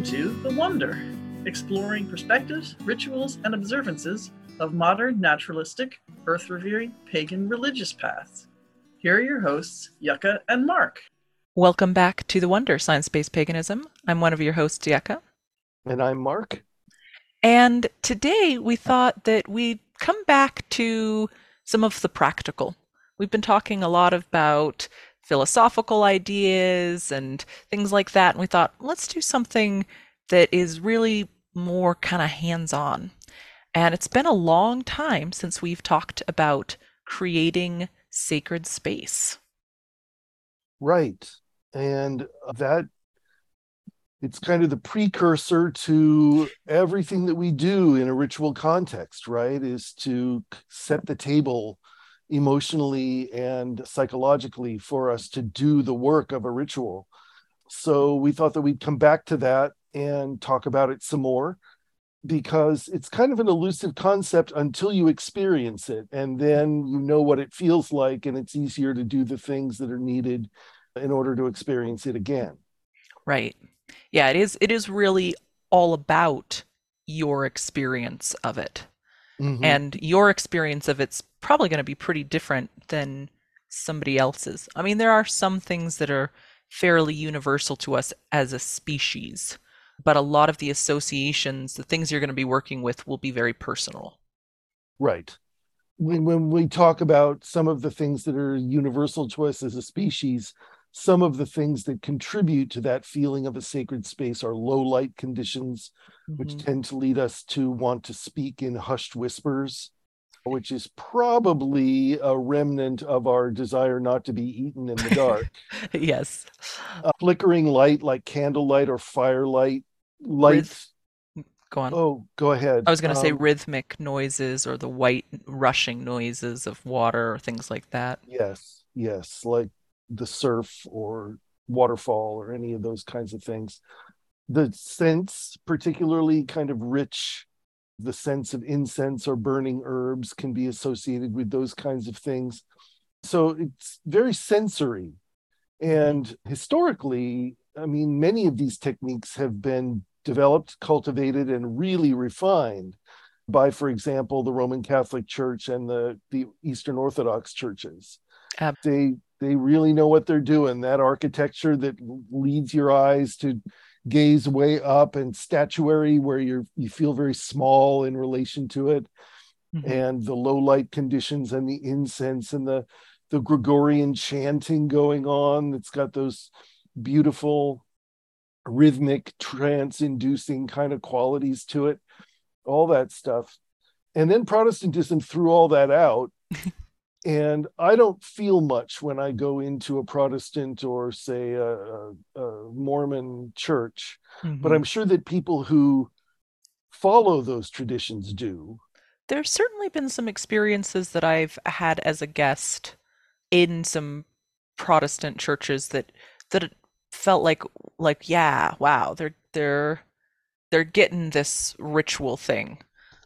Welcome to The Wonder, exploring perspectives, rituals, and observances of modern naturalistic, earth revering, pagan religious paths. Here are your hosts, Yucca and Mark. Welcome back to The Wonder, Science Based Paganism. I'm one of your hosts, Yucca. And I'm Mark. And today we thought that we'd come back to some of the practical. We've been talking a lot about philosophical ideas and things like that. And we thought, let's do something that is really more kind of hands on. And it's been a long time since we've talked about creating sacred space. Right. And that it's kind of the precursor to everything that we do in a ritual context, right? Is to set the table emotionally and psychologically for us to do the work of a ritual. So we thought that we'd come back to that and talk about it some more because it's kind of an elusive concept until you experience it and then you know what it feels like and it's easier to do the things that are needed in order to experience it again. Right. Yeah, it is it is really all about your experience of it. Mm-hmm. And your experience of it's probably going to be pretty different than somebody else's. I mean, there are some things that are fairly universal to us as a species, but a lot of the associations, the things you're going to be working with, will be very personal. Right. When, when we talk about some of the things that are universal to us as a species, some of the things that contribute to that feeling of a sacred space are low light conditions, mm-hmm. which tend to lead us to want to speak in hushed whispers, which is probably a remnant of our desire not to be eaten in the dark. yes. A flickering light like candlelight or firelight, light. Ryth- go on. Oh, go ahead. I was going to um, say rhythmic noises or the white rushing noises of water or things like that. Yes, yes, like the surf or waterfall or any of those kinds of things. The sense, particularly kind of rich, the sense of incense or burning herbs can be associated with those kinds of things. So it's very sensory. And historically, I mean, many of these techniques have been developed, cultivated, and really refined by, for example, the Roman Catholic Church and the, the Eastern Orthodox churches. They they really know what they're doing. That architecture that leads your eyes to gaze way up and statuary where you're you feel very small in relation to it. Mm-hmm. And the low light conditions and the incense and the the Gregorian chanting going on that's got those beautiful rhythmic trance inducing kind of qualities to it all that stuff and then protestantism threw all that out and I don't feel much when I go into a Protestant or say a, a, a Mormon church, mm-hmm. but I'm sure that people who follow those traditions do. There's certainly been some experiences that I've had as a guest in some Protestant churches that that felt like like yeah, wow, they're they're they're getting this ritual thing.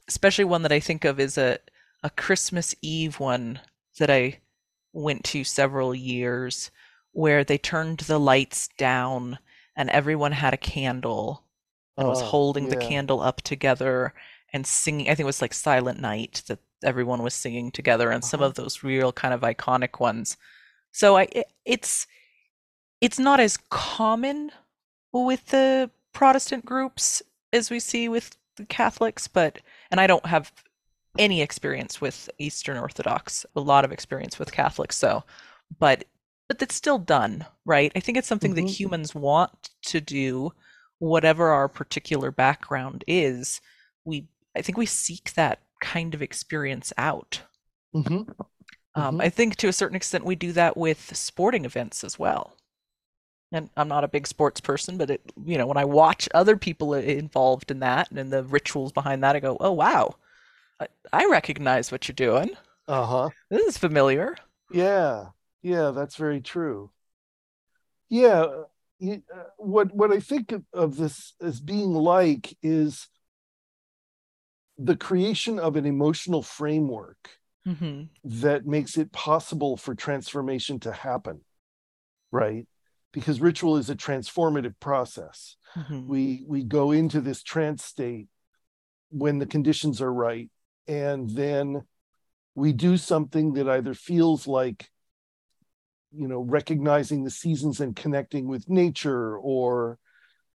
Especially one that I think of is a a Christmas Eve one that I went to several years where they turned the lights down and everyone had a candle and was oh, holding yeah. the candle up together and singing. I think it was like Silent Night that everyone was singing together, and uh-huh. some of those real kind of iconic ones. So I, it, it's it's not as common with the Protestant groups as we see with the Catholics, but and I don't have any experience with Eastern Orthodox, a lot of experience with Catholics, so but but it's still done, right? I think it's something mm-hmm. that humans want to do, whatever our particular background is. We I think we seek that kind of experience out. Mm-hmm. Um, mm-hmm. I think to a certain extent we do that with sporting events as well. And I'm not a big sports person, but it, you know, when I watch other people involved in that and the rituals behind that, I go, "Oh wow, I, recognize what you're doing. Uh huh. This is familiar. Yeah, yeah, that's very true. Yeah, uh, what what I think of, of this as being like is the creation of an emotional framework mm-hmm. that makes it possible for transformation to happen right because ritual is a transformative process. Mhm. We we go into this trance state when the conditions are right, and then we do something that either feels like you know recognizing the seasons and connecting with nature or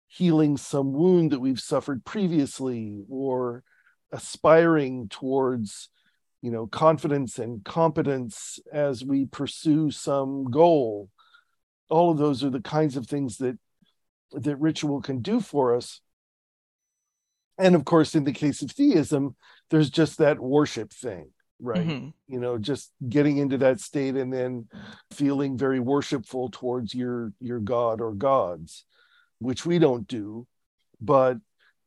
healing some wound that we've suffered previously or aspiring towards you know confidence and competence as we pursue some goal. All of those are the kinds of things that that ritual can do for us and of course in the case of theism there's just that worship thing right? Mhm. you know just getting into that state and then feeling very worshipful towards your your god or gods which we don't do. But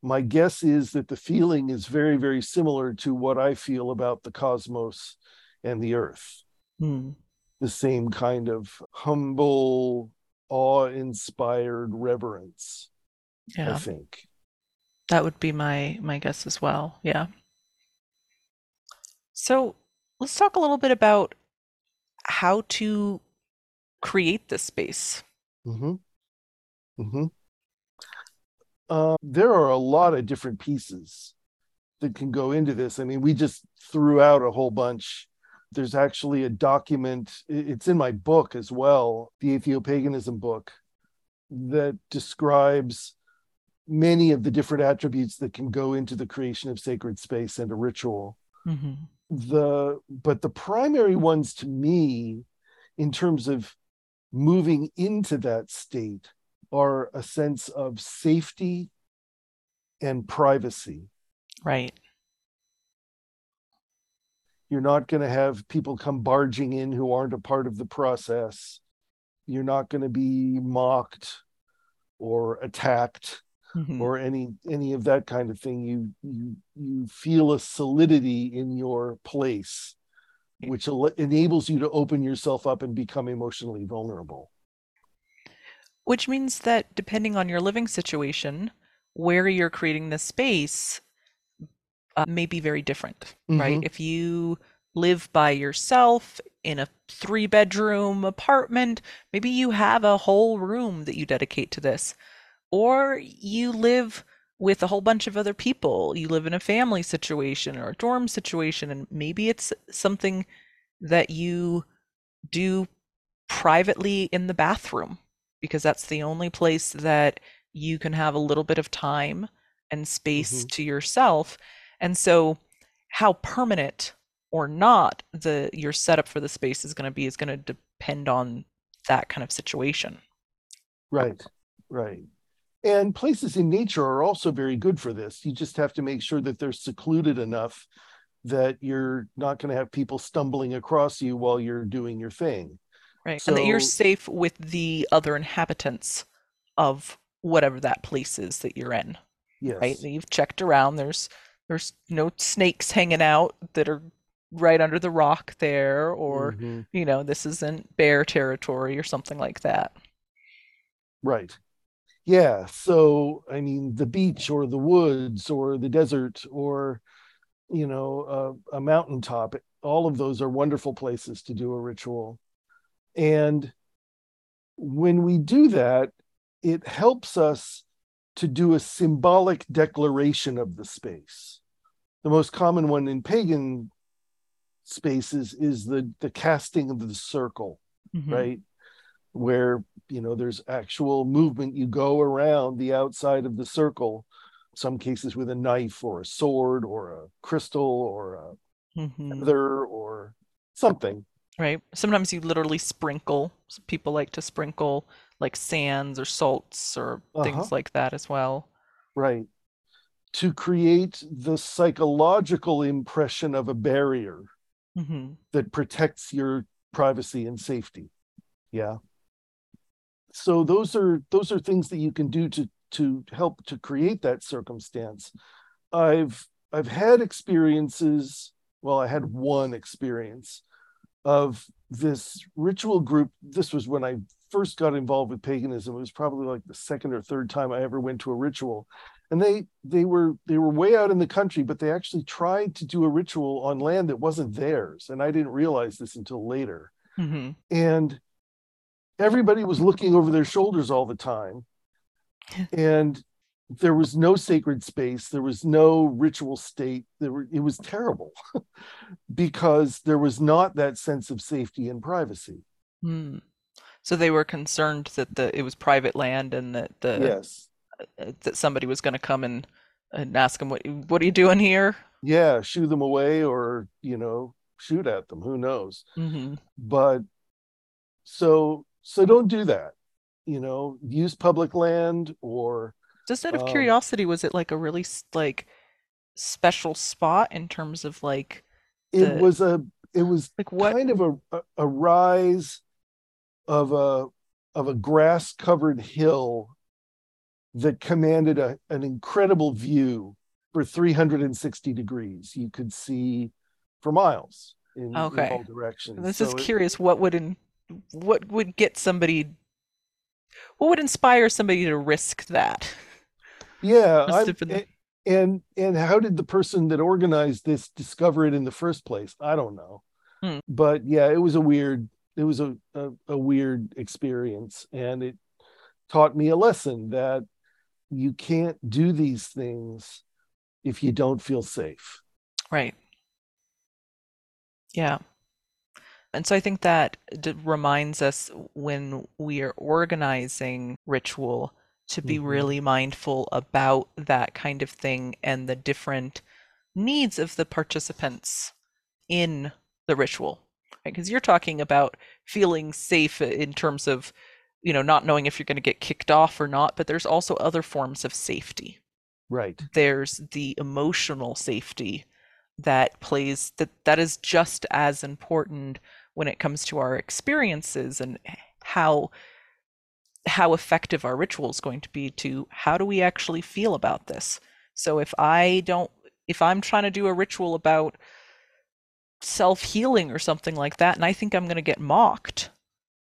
my guess is that the feeling is very very similar to what i feel about the cosmos and the earth. Mm. the same kind of humble awe-inspired reverence i think that would be my my guess as well. Yeah. So let's talk a little bit about how to create this space. Mm-hmm. Mm-hmm. Uh, there are a lot of different pieces that can go into this. I mean, we just threw out a whole bunch. There's actually a document, it's in my book as well, the Atheopaganism book, that describes many of the different attributes that can go into the creation of sacred space and a ritual. Hmm the but the primary ones to me in terms of moving into that state are a sense of safety and privacy. Right. you're not going to have people come barging in who aren't a part of the process. You're not going to be mocked or attacked Mhm. or any any of that kind of thing you you you feel a solidity in your place which enables you to open yourself up and become emotionally vulnerable Which means that depending on your living situation, where you're creating this space uh, may be very different, right? Mhm. If you live by yourself in a three bedroom apartment, maybe you have a whole room that you dedicate to this. Or you live with a whole bunch of other people. You live in a family situation or a dorm situation, and maybe it's something that you do privately in the bathroom because that's the only place that you can have a little bit of time and space Mhm. to yourself. And so how permanent or not the your setup for the space is going to be is going to depend on that kind of situation. right right and places in nature are also very good for this you just have to make sure that they're secluded enough that you're not going to have people stumbling across you while you're doing your thing Right. And that you're safe with the other inhabitants of whatever that place is that you're in. yes right? That you've checked around. There's there's no snakes hanging out that are right under the rock there, or Mhm. you know, this isn't bear territory or something like that. Right. Yeah. So, I mean, the beach or the woods or the desert or, you know, a, a mountaintop, all of those are wonderful places to do a ritual. And when we do that, it helps us to do a symbolic declaration of the space. The most common one in pagan spaces is the, the casting of the circle Mhm. right? Where you know there's actual movement. You go around the outside of the circle, some cases with a knife or a sword or a crystal or a Mhm. feather or something. Right. Sometimes you literally sprinkle. People like to sprinkle like sands or salts or Uh-huh. things like that as well. Right. To create the psychological impression of a barrier hmm that protects your privacy and safety. Yeah. So those are those are things that you can do to to help to create that circumstance. I've I've had experiences, well I had one experience of this ritual group. This was when I first got involved with paganism. It was probably like the second or third time I ever went to a ritual. And they they were they were way out in the country, but they actually tried to do a ritual on land that wasn't theirs. And I didn't realize this until later hmm and everybody was looking over their shoulders all the time. And there was no sacred space. There was no ritual state. There were, it was terrible because there was not that sense of safety and privacy. Hmm. So they were concerned that the it was private land and that the yes. uh, that somebody was going to come and and ask them what what are you doing here? yeah shoo them away or you know shoot at them. Who knows? Hmm but so so don't do that you know use public land or Just out of Um, curiosity, was it like a really like special spot in terms of like it was a it was like what? kind of a, a a rise of a of a grass covered hill that commanded a, an incredible view for 360 degrees you could see for miles in, in Okay. all directions This So is it- curious. What would in what would get somebody? What would inspire somebody to risk that? yeah I'm- have been- a- and and how did the person that organized this discover it in the first place i don't know Hmm. but yeah it was a weird it was a, a a weird experience and it taught me a lesson that you can't do these things if you don't feel safe Right. Yeah. And so I think that d reminds us when we are organizing ritual to be Mhm. really mindful about that kind of thing and the different needs of the participants in the ritual. Right? Because you're talking about feeling safe in terms of, you know, not knowing if you're going to get kicked off or not, but there's also other forms of safety right there's the emotional safety that plays that that is just as important when it comes to our experiences and how how effective our ritual is going to be to how do we actually feel about this so if i don't if i'm trying to do a ritual about self-healing or something like that and i think i'm going to get mocked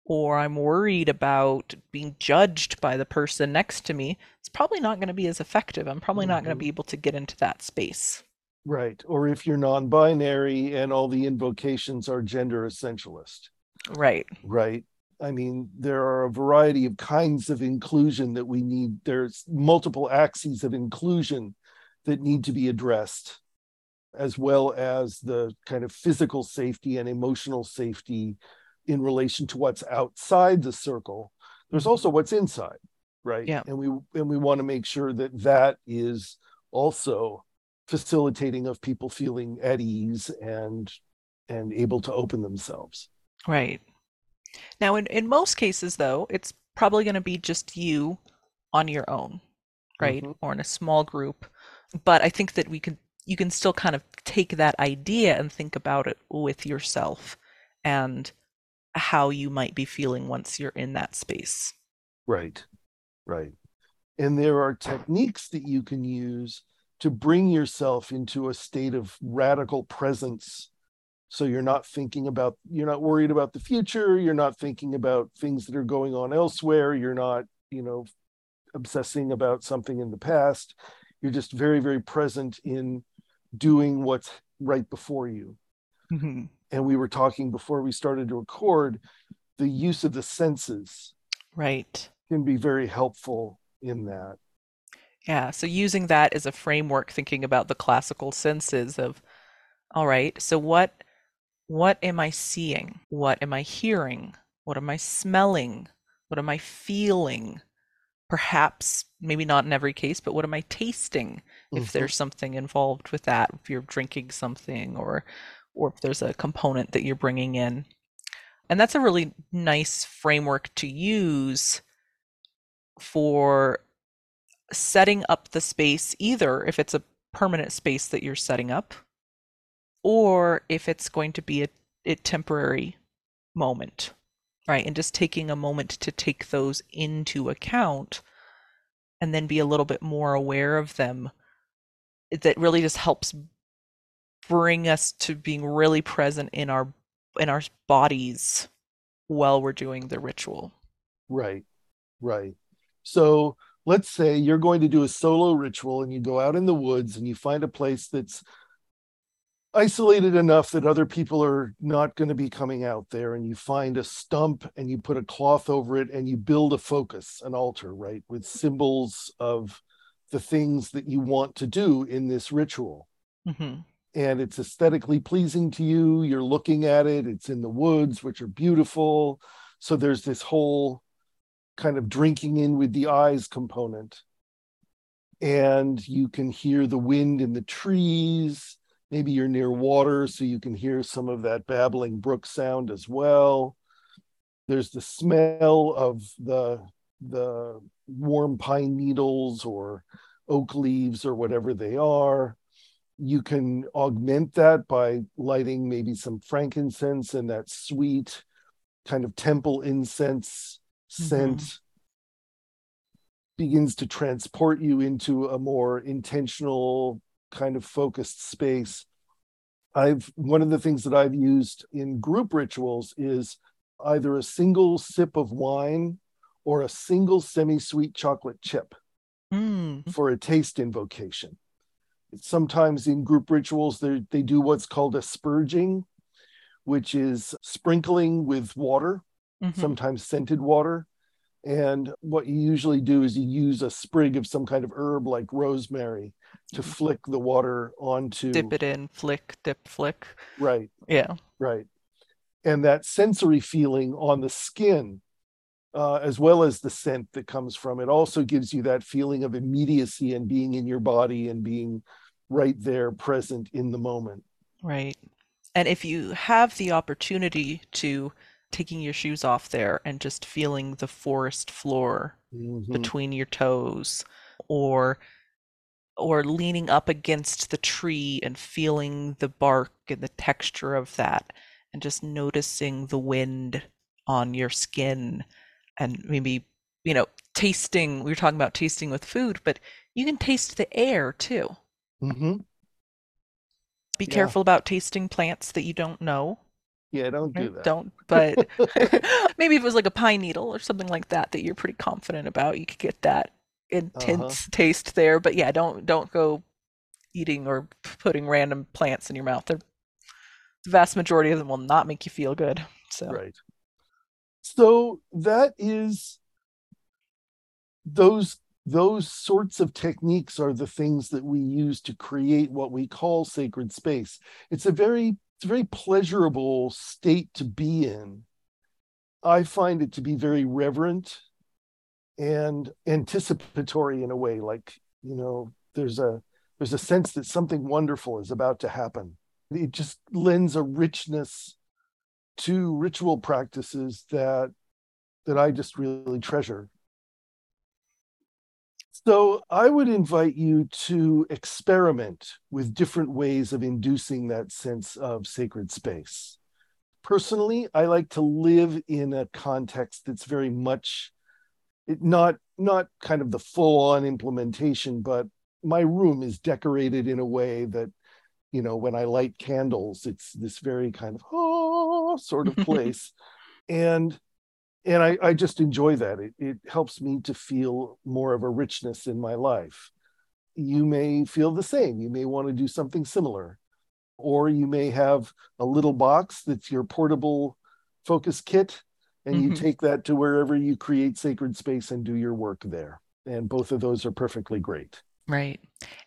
or i'm worried about being judged by the person next to me it's probably not going to be as effective. I'm probably not going to mm-hmm. be able to get into that space. Right or if you're non-binary and all the invocations are gender essentialist. Right. right? I mean there are a variety of kinds of inclusion that we need. There's multiple axes of inclusion that need to be addressed as well as the kind of physical safety and emotional safety in relation to what's outside the circle. There's mm-hmm. also what's inside right? Yeah. and we and we want to make sure that that is also facilitating of people feeling at ease and and able to open themselves Right. Now, in, in most cases, though, it's probably going to be just you on your own, right? Mhm. Or in a small group. But I think that we can you can still kind of take that idea and think about it with yourself and how you might be feeling once you're in that space. Right, right. And there are techniques that you can use to bring yourself into a state of radical presence. So you're not thinking about, you're not worried about the future. You're not thinking about things that are going on elsewhere. You're not, you know, obsessing about something in the past. You're just very, very present in doing what's right before you. Mhm. And we were talking before we started to record the use of the senses Right. can be very helpful in that. Yeah, so using that as a framework, thinking about the classical senses of, all right, so what what am I seeing? What am I hearing? What am I smelling? What am I feeling? Perhaps, maybe not in every case, but what am I tasting? If Mhm. there's something involved with that, if you're drinking something or or if there's a component that you're bringing in. And that's a really nice framework to use for setting up the space, either if it's a permanent space that you're setting up, or if it's going to be a, a temporary moment, right? And just taking a moment to take those into account and then be a little bit more aware of them. That really just helps bring us to being really present in our in our bodies while we're doing the ritual. Right, right. So let's say you're going to do a solo ritual and you go out in the woods and you find a place that's isolated enough that other people are not going to be coming out there and you find a stump and you put a cloth over it and you build a focus an altar right with symbols of the things that you want to do in this ritual Mm-hmm. and it's aesthetically pleasing to you you're looking at it it's in the woods which are beautiful so there's this whole kind of drinking in with the eyes component. And you can hear the wind in the trees. Maybe you're near water so you can hear some of that babbling brook sound as well. There's the smell of the the warm pine needles or oak leaves or whatever they are. You can augment that by lighting maybe some frankincense and that sweet kind of temple incense scent begins to transport you into a more intentional kind of focused space. I've one of the things that i've used in group rituals is either a single sip of wine or a single semi-sweet chocolate chip Mm. for a taste invocation. Sometimes in group rituals they they do what's called a spurging which is sprinkling with water Mhm. sometimes scented water and what you usually do is you use a sprig of some kind of herb like rosemary to flick the water onto Dip it in, flick, dip, flick. right Yeah. right and that sensory feeling on the skin uh, as well as the scent that comes from it also gives you that feeling of immediacy and being in your body and being right there present in the moment Right. And if you have the opportunity to taking your shoes off there and just feeling the forest floor Mhm. between your toes or or leaning up against the tree and feeling the bark and the texture of that and just noticing the wind on your skin and maybe you know tasting we were talking about tasting with food but you can taste the air too Mhm. be Yeah. careful about tasting plants that you don't know yeah don't do that Don't, but maybe if it was like a pine needle or something like that that you're pretty confident about, you could get that uh-huh. intense taste there. But yeah, don't don't go eating or putting random plants in your mouth. They're, the vast majority of them will not make you feel good. So Right. So that is those those sorts of techniques are the things that we use to create what we call sacred space. It's a very it's a very pleasurable state to be in. I find it to be very reverent and anticipatory in a way like, you know, there's a there's a sense that something wonderful is about to happen. It just lends a richness to ritual practices that that I just really treasure. So I would invite you to experiment with different ways of inducing that sense of sacred space. Personally, I like to live in a context that's very much it not not kind of the full on implementation, but my room is decorated in a way that you know when I light candles, it's this very kind of oh sort of place, and and I, I just enjoy that. It it helps me to feel more of a richness in my life. You may feel the same. You may want to do something similar, or you may have a little box that's your portable focus kit, and you Mhm. take that to wherever you create sacred space and do your work there. And both of those are perfectly great. right.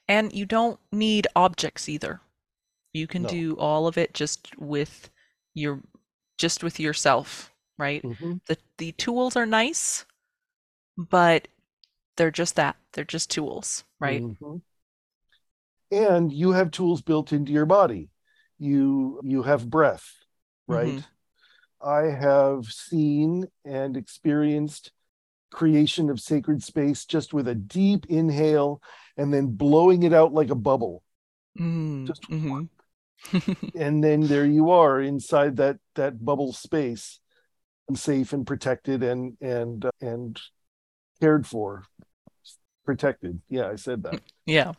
And you don't need objects either. You can No. do all of it just with your just with yourself, right? Mhm. The the tools are nice, but they're just that. They're just tools, right? Mhm. And you have tools built into your body. You you have breath, right? Mhm. I have seen and experienced creation of sacred space just with a deep inhale and then blowing it out like a bubble. Mm, Just mhm. And then there you are inside that that bubble space, safe and protected and and uh, and cared for. Protected. Yeah, I said that. Yeah.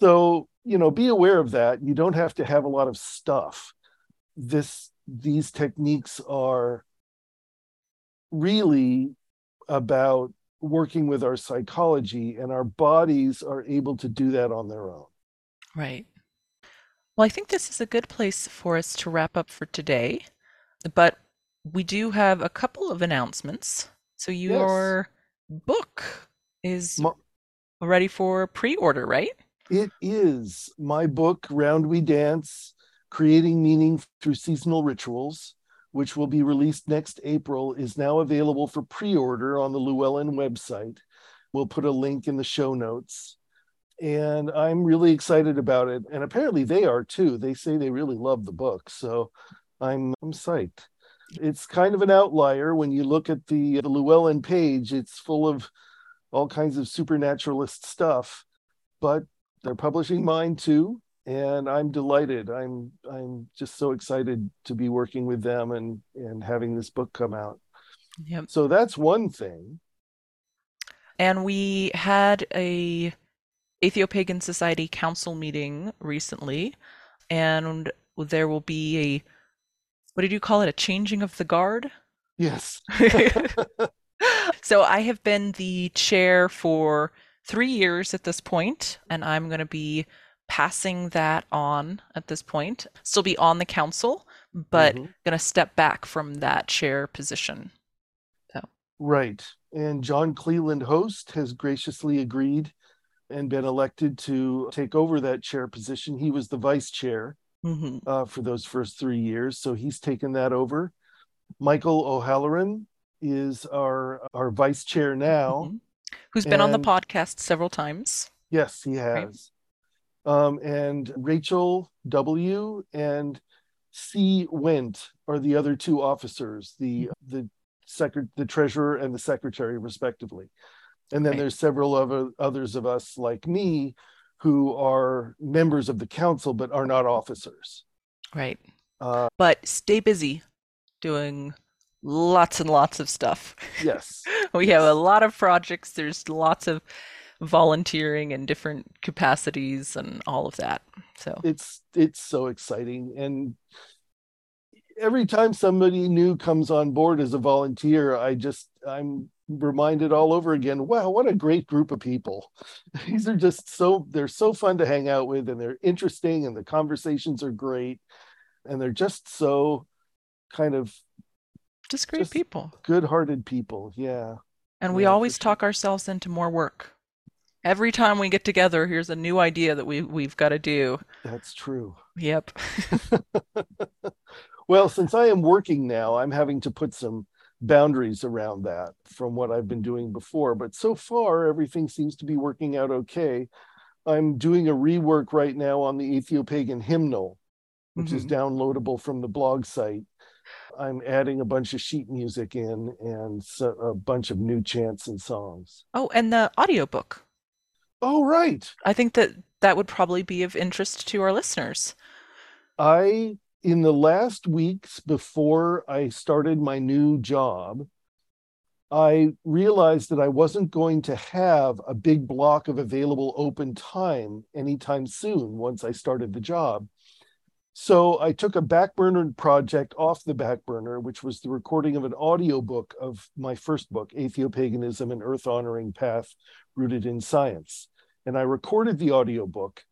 so you know be aware of that you don't have to have a lot of stuff this these techniques are really about working with our psychology and our bodies are able to do that on their own Right. Well, I think this is a good place for us to wrap up for today. But we do have a couple of announcements. So your book is My- ready for pre-order, right? It is my book, Round We Dance Creating Meaning Through Seasonal Rituals, which will be released next April, is now available for pre order on the Llewellyn website. We'll put a link in the show notes. And I'm really excited about it. And apparently they are too. They say they really love the book. So I'm, I'm psyched. It's kind of an outlier when you look at the, the Llewellyn page, it's full of all kinds of supernaturalist stuff. But they're publishing mine too and i'm delighted i'm i'm just so excited to be working with them and and having this book come out Yep. so that's one thing And we had a Atheopagan Society council meeting recently, and there will be a, what did you call it? A changing of the guard? yes So I have been the chair for three years at this point, and I'm going to be passing that on at this point. Still be on the council, but Mhm. going to step back from that chair position. So. right and john cleland host has graciously agreed and been elected to take over that chair position he was the vice chair hmm uh, for those first three years so he's taken that over michael o'halloran is our our vice chair now Mhm. Who's been on the podcast several times. Yes, he has. Um, and Rachel W. and C. Went are the other two officers, the the secret, the treasurer and the secretary, respectively. And then Right. there's several other others of us like me who are members of the council but are not officers. Right. Uh, But stay busy doing lots and lots of stuff. yes, We have a lot of projects. There's lots of volunteering in different capacities and all of that. So, it's it's so exciting and every time somebody new comes on board as a volunteer i just i'm reminded all over again wow what a great group of people these are just so they're so fun to hang out with and they're interesting and the conversations are great and they're just so kind of just great Just- people. good-hearted people yeah And we yeah, always sure. talk ourselves into more work. Every time we get together, here's a new idea that we we've got to do. that's true Yep. well since i am working now i'm having to put some boundaries around that from what i've been doing before but so far everything seems to be working out okay i'm doing a rework right now on the atheopagan hymnal which is Mhm. downloadable from the blog site i'm adding a bunch of sheet music in and a bunch of new chants and songs Oh, and the audiobook. oh right I think that that would probably be of interest to our listeners. I, in the last weeks before I started my new job, I realized that I wasn't going to have a big block of available open time anytime soon once I started the job. So I took a backburner project off the back burner, which was the recording of an audiobook of my first book, Atheopaganism and Earth Honoring Path Rooted in Science. And I recorded the audiobook,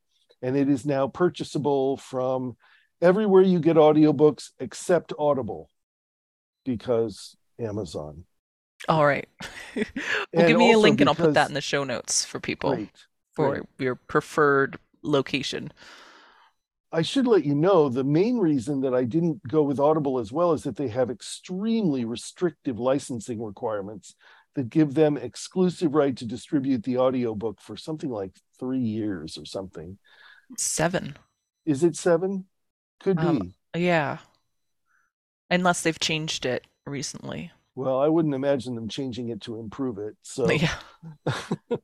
and it is now purchasable from everywhere you get audiobooks except Audible because Amazon. All right. Well, And give me a link and I'll put that in the show notes for people Great. for great. your preferred location. I should let you know the main reason that I didn't go with Audible as well is that they have extremely restrictive licensing requirements that give them exclusive right to distribute the audiobook for something like three years or something. Seven. Is it seven? Could Um, be. Yeah. Unless they've changed it recently. Well, I wouldn't imagine them changing it to improve it. So, Yeah.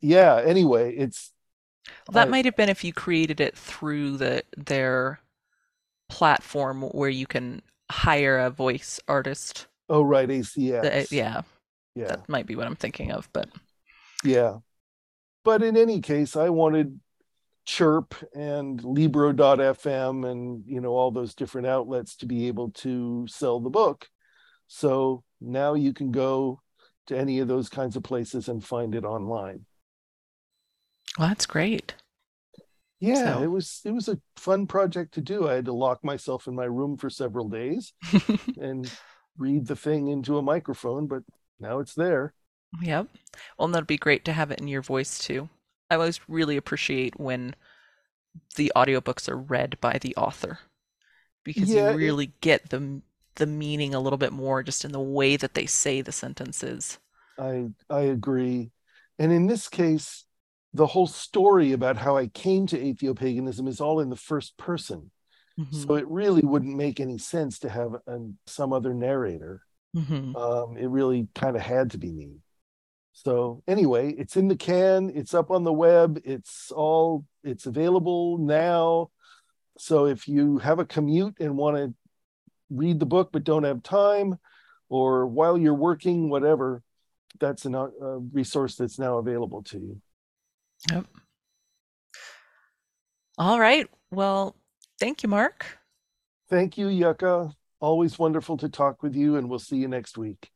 yeah, anyway, it's That I- might have been if you created it through the their platform where you can hire a voice artist. oh, right, ACX. The- yeah, Yeah. that might be what I'm thinking of, but Yeah. But in any case, I wanted Chirp and Libro.fm and you know all those different outlets to be able to sell the book. So now you can go to any of those kinds of places and find it online. well, that's great. Yeah, So- it was it was a fun project to do. I had to lock myself in my room for several days and read the thing into a microphone, but now it's there. Yep. Well, and that'd be great to have it in your voice too. I always really appreciate when the audiobooks are read by the author because Yeah, you it- really get the the meaning a little bit more just in the way that they say the sentences. I I agree. And in this case, the whole story about how I came to atheopaganism is all in the first person. So it really wouldn't make any sense to have an, some other narrator. Mhm. Um, it really kind of had to be me. So anyway, it's in the can, it's up on the web, it's all it's available now. So if you have a commute and want to read the book but don't have time, or while you're working, whatever, that's an, uh, a resource that's now available to you. Yep. All right. Well, thank you, Mark. Thank you, Yucca. Always wonderful to talk with you, and we'll see you next week.